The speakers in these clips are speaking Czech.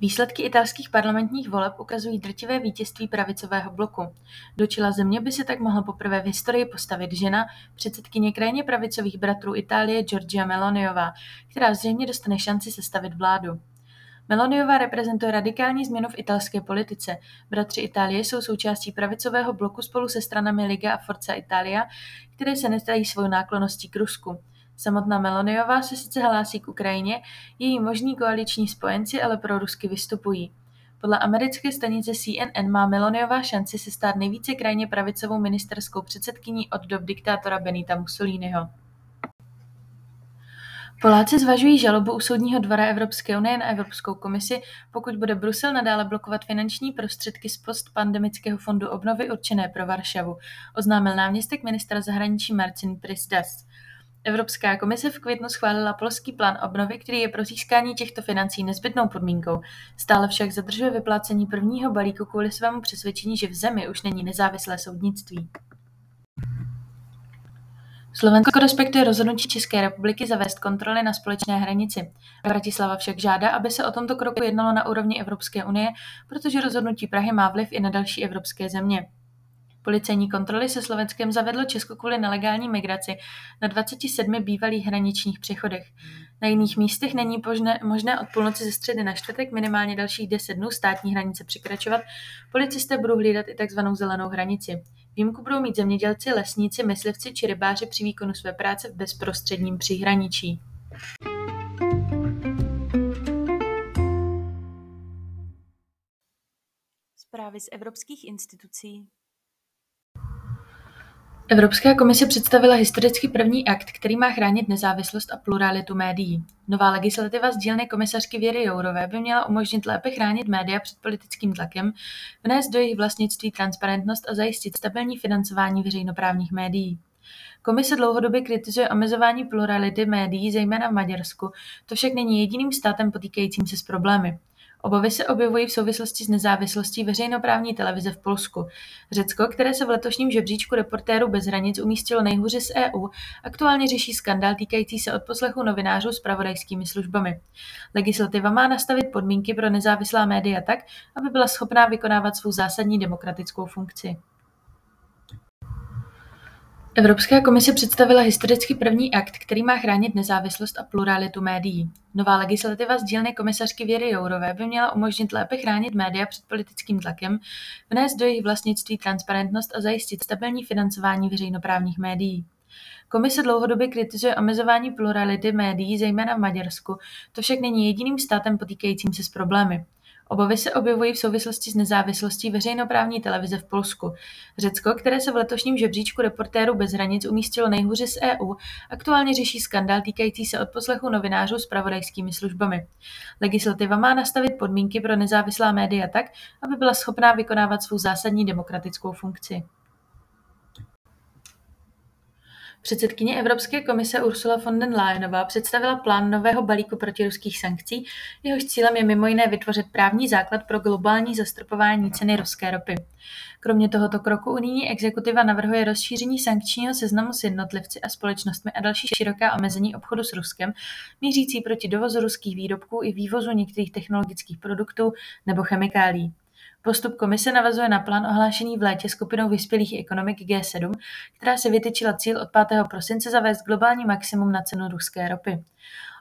Výsledky italských parlamentních voleb ukazují drtivé vítězství pravicového bloku. Do čela země by se tak mohla poprvé v historii postavit žena, předsedkyně krajně pravicových bratrů Itálie Giorgia Meloniová, která zřejmě dostane šanci sestavit vládu. Meloniová reprezentuje radikální změnu v italské politice. Bratři Itálie jsou součástí pravicového bloku spolu se stranami Liga a Forza Italia, které se nestají svou náklonností k Rusku. Samotná Meloniová se sice hlásí k Ukrajině, její možní koaliční spojenci ale pro Rusky vystupují. Podle americké stanice CNN má Meloniová šanci se stát nejvíce krajně pravicovou ministerskou předsedkyní od dob diktátora Benita Mussoliniho. Poláci zvažují žalobu u Soudního dvora Evropské unie na Evropskou komisi, pokud bude Brusel nadále blokovat finanční prostředky z postpandemického fondu obnovy určené pro Varšavu, oznámil náměstek ministra zahraničí Marcin Prisdas. Evropská komise v květnu schválila polský plán obnovy, který je pro získání těchto financí nezbytnou podmínkou. Stále však zadržuje vyplácení prvního balíku kvůli svému přesvědčení, že v zemi už není nezávislé soudnictví. Slovensko respektuje rozhodnutí České republiky zavést kontroly na společné hranici. Bratislava však žádá, aby se o tomto kroku jednalo na úrovni Evropské unie, protože rozhodnutí Prahy má vliv i na další evropské země. Policejní kontroly se Slovenskem zavedlo Česko kvůli nelegální migraci na 27 bývalých hraničních přechodech. Na jiných místech není možné, možné od půlnoci ze středy na čtvrtek minimálně dalších 10 dnů státní hranice překračovat. Policisté budou hlídat i tzv. zelenou hranici. Výjimku budou mít zemědělci, lesníci, myslivci či rybáři při výkonu své práce v bezprostředním příhraničí. Zprávy z evropských institucí Evropská komise představila historicky první akt, který má chránit nezávislost a pluralitu médií. Nová legislativa z dílny komisařky Věry Jourové by měla umožnit lépe chránit média před politickým tlakem, vnést do jejich vlastnictví transparentnost a zajistit stabilní financování veřejnoprávních médií. Komise dlouhodobě kritizuje omezování plurality médií, zejména v Maďarsku, to však není jediným státem potýkajícím se s problémy. Obavy se objevují v souvislosti s nezávislostí veřejnoprávní televize v Polsku. Řecko, které se v letošním žebříčku reportérů bez hranic umístilo nejhůře z EU, aktuálně řeší skandál týkající se odposlechu novinářů s pravodajskými službami. Legislativa má nastavit podmínky pro nezávislá média tak, aby byla schopná vykonávat svou zásadní demokratickou funkci. Evropská komise představila historicky první akt, který má chránit nezávislost a pluralitu médií. Nová legislativa z dílny komisařky Věry Jourové by měla umožnit lépe chránit média před politickým tlakem, vnést do jejich vlastnictví transparentnost a zajistit stabilní financování veřejnoprávních médií. Komise dlouhodobě kritizuje omezování plurality médií, zejména v Maďarsku, to však není jediným státem potýkajícím se s problémy. Obavy se objevují v souvislosti s nezávislostí veřejnoprávní televize v Polsku. Řecko, které se v letošním žebříčku reportérů bez hranic umístilo nejhůře z EU, aktuálně řeší skandál týkající se odposlechu novinářů s pravodajskými službami. Legislativa má nastavit podmínky pro nezávislá média tak, aby byla schopná vykonávat svou zásadní demokratickou funkci. Předsedkyně Evropské komise Ursula von der Leyenová představila plán nového balíku protiruských sankcí, jehož cílem je mimo jiné vytvořit právní základ pro globální zastropování ceny ruské ropy. Kromě tohoto kroku unijní exekutiva navrhuje rozšíření sankčního seznamu s jednotlivci a společnostmi a další široká omezení obchodu s Ruskem, mířící proti dovozu ruských výrobků i vývozu některých technologických produktů nebo chemikálí. Postup Komise navazuje na plán ohlášený v létě skupinou vyspělých ekonomik G7, která si vytyčila cíl od 5. prosince zavést globální maximum na cenu ruské ropy.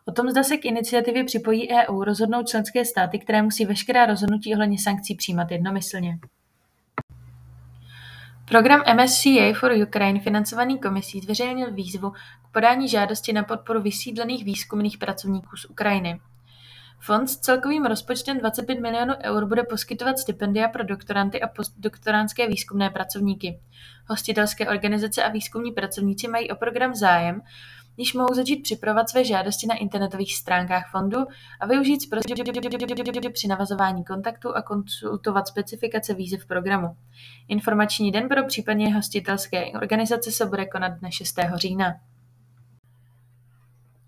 O tom, zda se k iniciativě připojí EU, rozhodnou členské státy, které musí veškerá rozhodnutí ohledně sankcí přijímat jednomyslně. Program MSCA for Ukraine financovaný komisí zveřejnil výzvu k podání žádosti na podporu vysídlených výzkumných pracovníků z Ukrajiny. Fond s celkovým rozpočtem 25 milionů eur bude poskytovat stipendia pro doktoranty a postdoktorandské výzkumné pracovníky. Hostitelské organizace a výzkumní pracovníci mají o program zájem níž mohou začít připravovat své žádosti na internetových stránkách fondu a využít při navazování kontaktu a konsultovat specifikace výzev programu. Informační den pro případně hostitelské organizace se bude konat dne 6. října.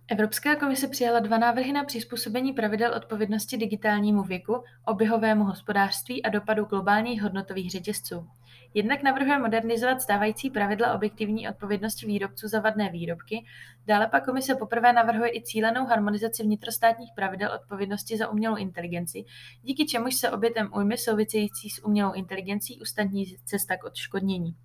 Evropská komise přijala dva návrhy na přizpůsobení pravidel odpovědnosti digitálnímu věku, oběhovému hospodářství a dopadu globálních hodnotových řetězců. Jednak navrhuje modernizovat stávající pravidla objektivní odpovědnosti výrobců za vadné výrobky, dále pak komise poprvé navrhuje i cílenou harmonizaci vnitrostátních pravidel odpovědnosti za umělou inteligenci, díky čemuž se obětem újmy související s umělou inteligencí ustantní cesta k odškodnění.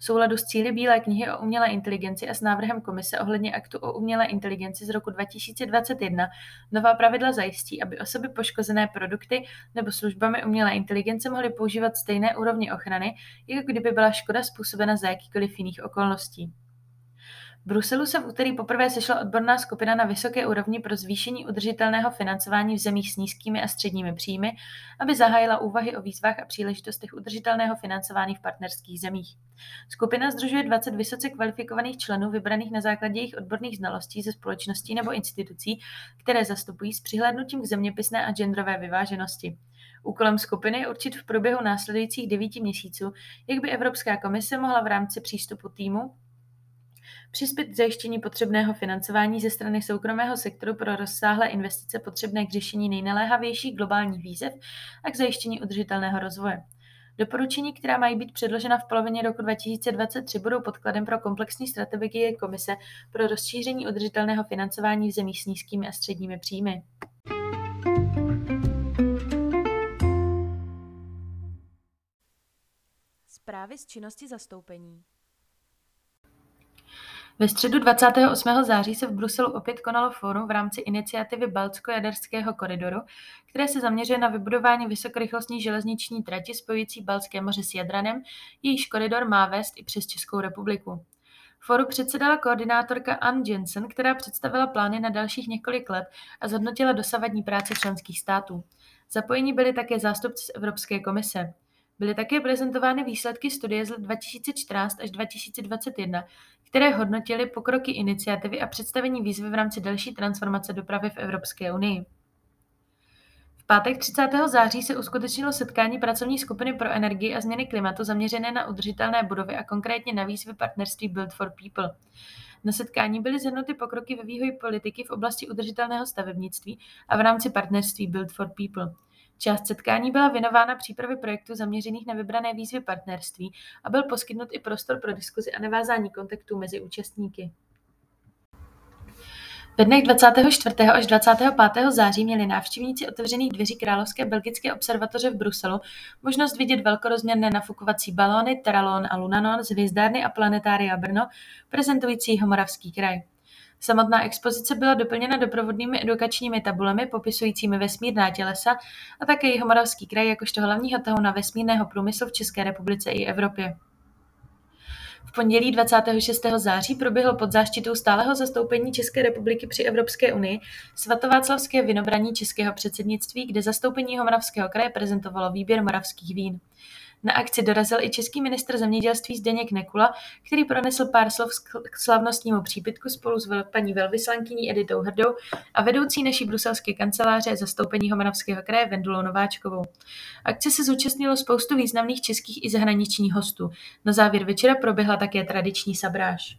V souladu s cíli Bílé knihy o umělé inteligenci a s návrhem komise ohledně aktu o umělé inteligenci z roku 2021 nová pravidla zajistí, aby osoby poškozené produkty nebo službami umělé inteligence mohly používat stejné úrovně ochrany, jako kdyby byla škoda způsobena za jakýkoliv jiných okolností. V Bruselu se v úterý poprvé sešla odborná skupina na vysoké úrovni pro zvýšení udržitelného financování v zemích s nízkými a středními příjmy, aby zahájila úvahy o výzvách a příležitostech udržitelného financování v partnerských zemích. Skupina združuje 20 vysoce kvalifikovaných členů vybraných na základě jejich odborných znalostí ze společností nebo institucí, které zastupují s přihlédnutím k zeměpisné a genderové vyváženosti. Úkolem skupiny je určit v průběhu následujících devíti měsíců, jak by Evropská komise mohla v rámci přístupu týmu přispět k zajištění potřebného financování ze strany soukromého sektoru pro rozsáhlé investice potřebné k řešení nejnaléhavějších globálních výzev a k zajištění udržitelného rozvoje. Doporučení, která mají být předložena v polovině roku 2023, budou podkladem pro komplexní strategii Komise pro rozšíření udržitelného financování v zemích s nízkými a středními příjmy. Zprávy z činnosti zastoupení. Ve středu 28. září se v Bruselu opět konalo fórum v rámci iniciativy Baltsko-jaderského koridoru, které se zaměřuje na vybudování vysokorychlostní železniční trati spojující Baltské moře s Jadranem, jejíž koridor má vést i přes Českou republiku. Fóru předsedala koordinátorka Ann Jensen, která představila plány na dalších několik let a zhodnotila dosavadní práci členských států. Zapojení byli také zástupci z Evropské komise. Byly také prezentovány výsledky studie z let 2014 až 2021, které hodnotily pokroky iniciativy a představení výzvy v rámci další transformace dopravy v Evropské unii. V pátek 30. září se uskutečnilo setkání pracovní skupiny pro energii a změny klimatu zaměřené na udržitelné budovy a konkrétně na výzvy partnerství Build for People. Na setkání byly zhrnuty pokroky ve vývoji politiky v oblasti udržitelného stavebnictví a v rámci partnerství Build for People. Část setkání byla věnována přípravě projektů zaměřených na vybrané výzvy partnerství a byl poskytnut i prostor pro diskuzi a navázání kontaktů mezi účastníky. Ve dnech 24. až 25. září měli návštěvníci otevřených dveří Královské belgické observatoře v Bruselu možnost vidět velkorozměrné nafukovací balóny Teralon a Lunanon z hvězdárny a planetária Brno, prezentující Moravský kraj. Samotná expozice byla doplněna doprovodnými edukačními tabulemi popisujícími vesmírná tělesa a také Jihomoravský kraj jakožto hlavního tahuna vesmírného průmyslu v České republice i Evropě. V pondělí 26. září proběhlo pod záštitou stáleho zastoupení České republiky při Evropské unii svatováclavské vinobraní českého předsednictví, kde zastoupení Jihomoravského kraje prezentovalo výběr moravských vín. Na akci dorazil i český ministr zemědělství Zdeněk Nekula, který pronesl pár slov k slavnostnímu přípitku spolu s paní velvyslankyní Editou Hrdou a vedoucí naší bruselské kanceláře zastoupení Homanovského kraje Vendulou Nováčkovou. Akce se zúčastnilo spoustu významných českých i zahraničních hostů. Na závěr večera proběhla také tradiční sabráž.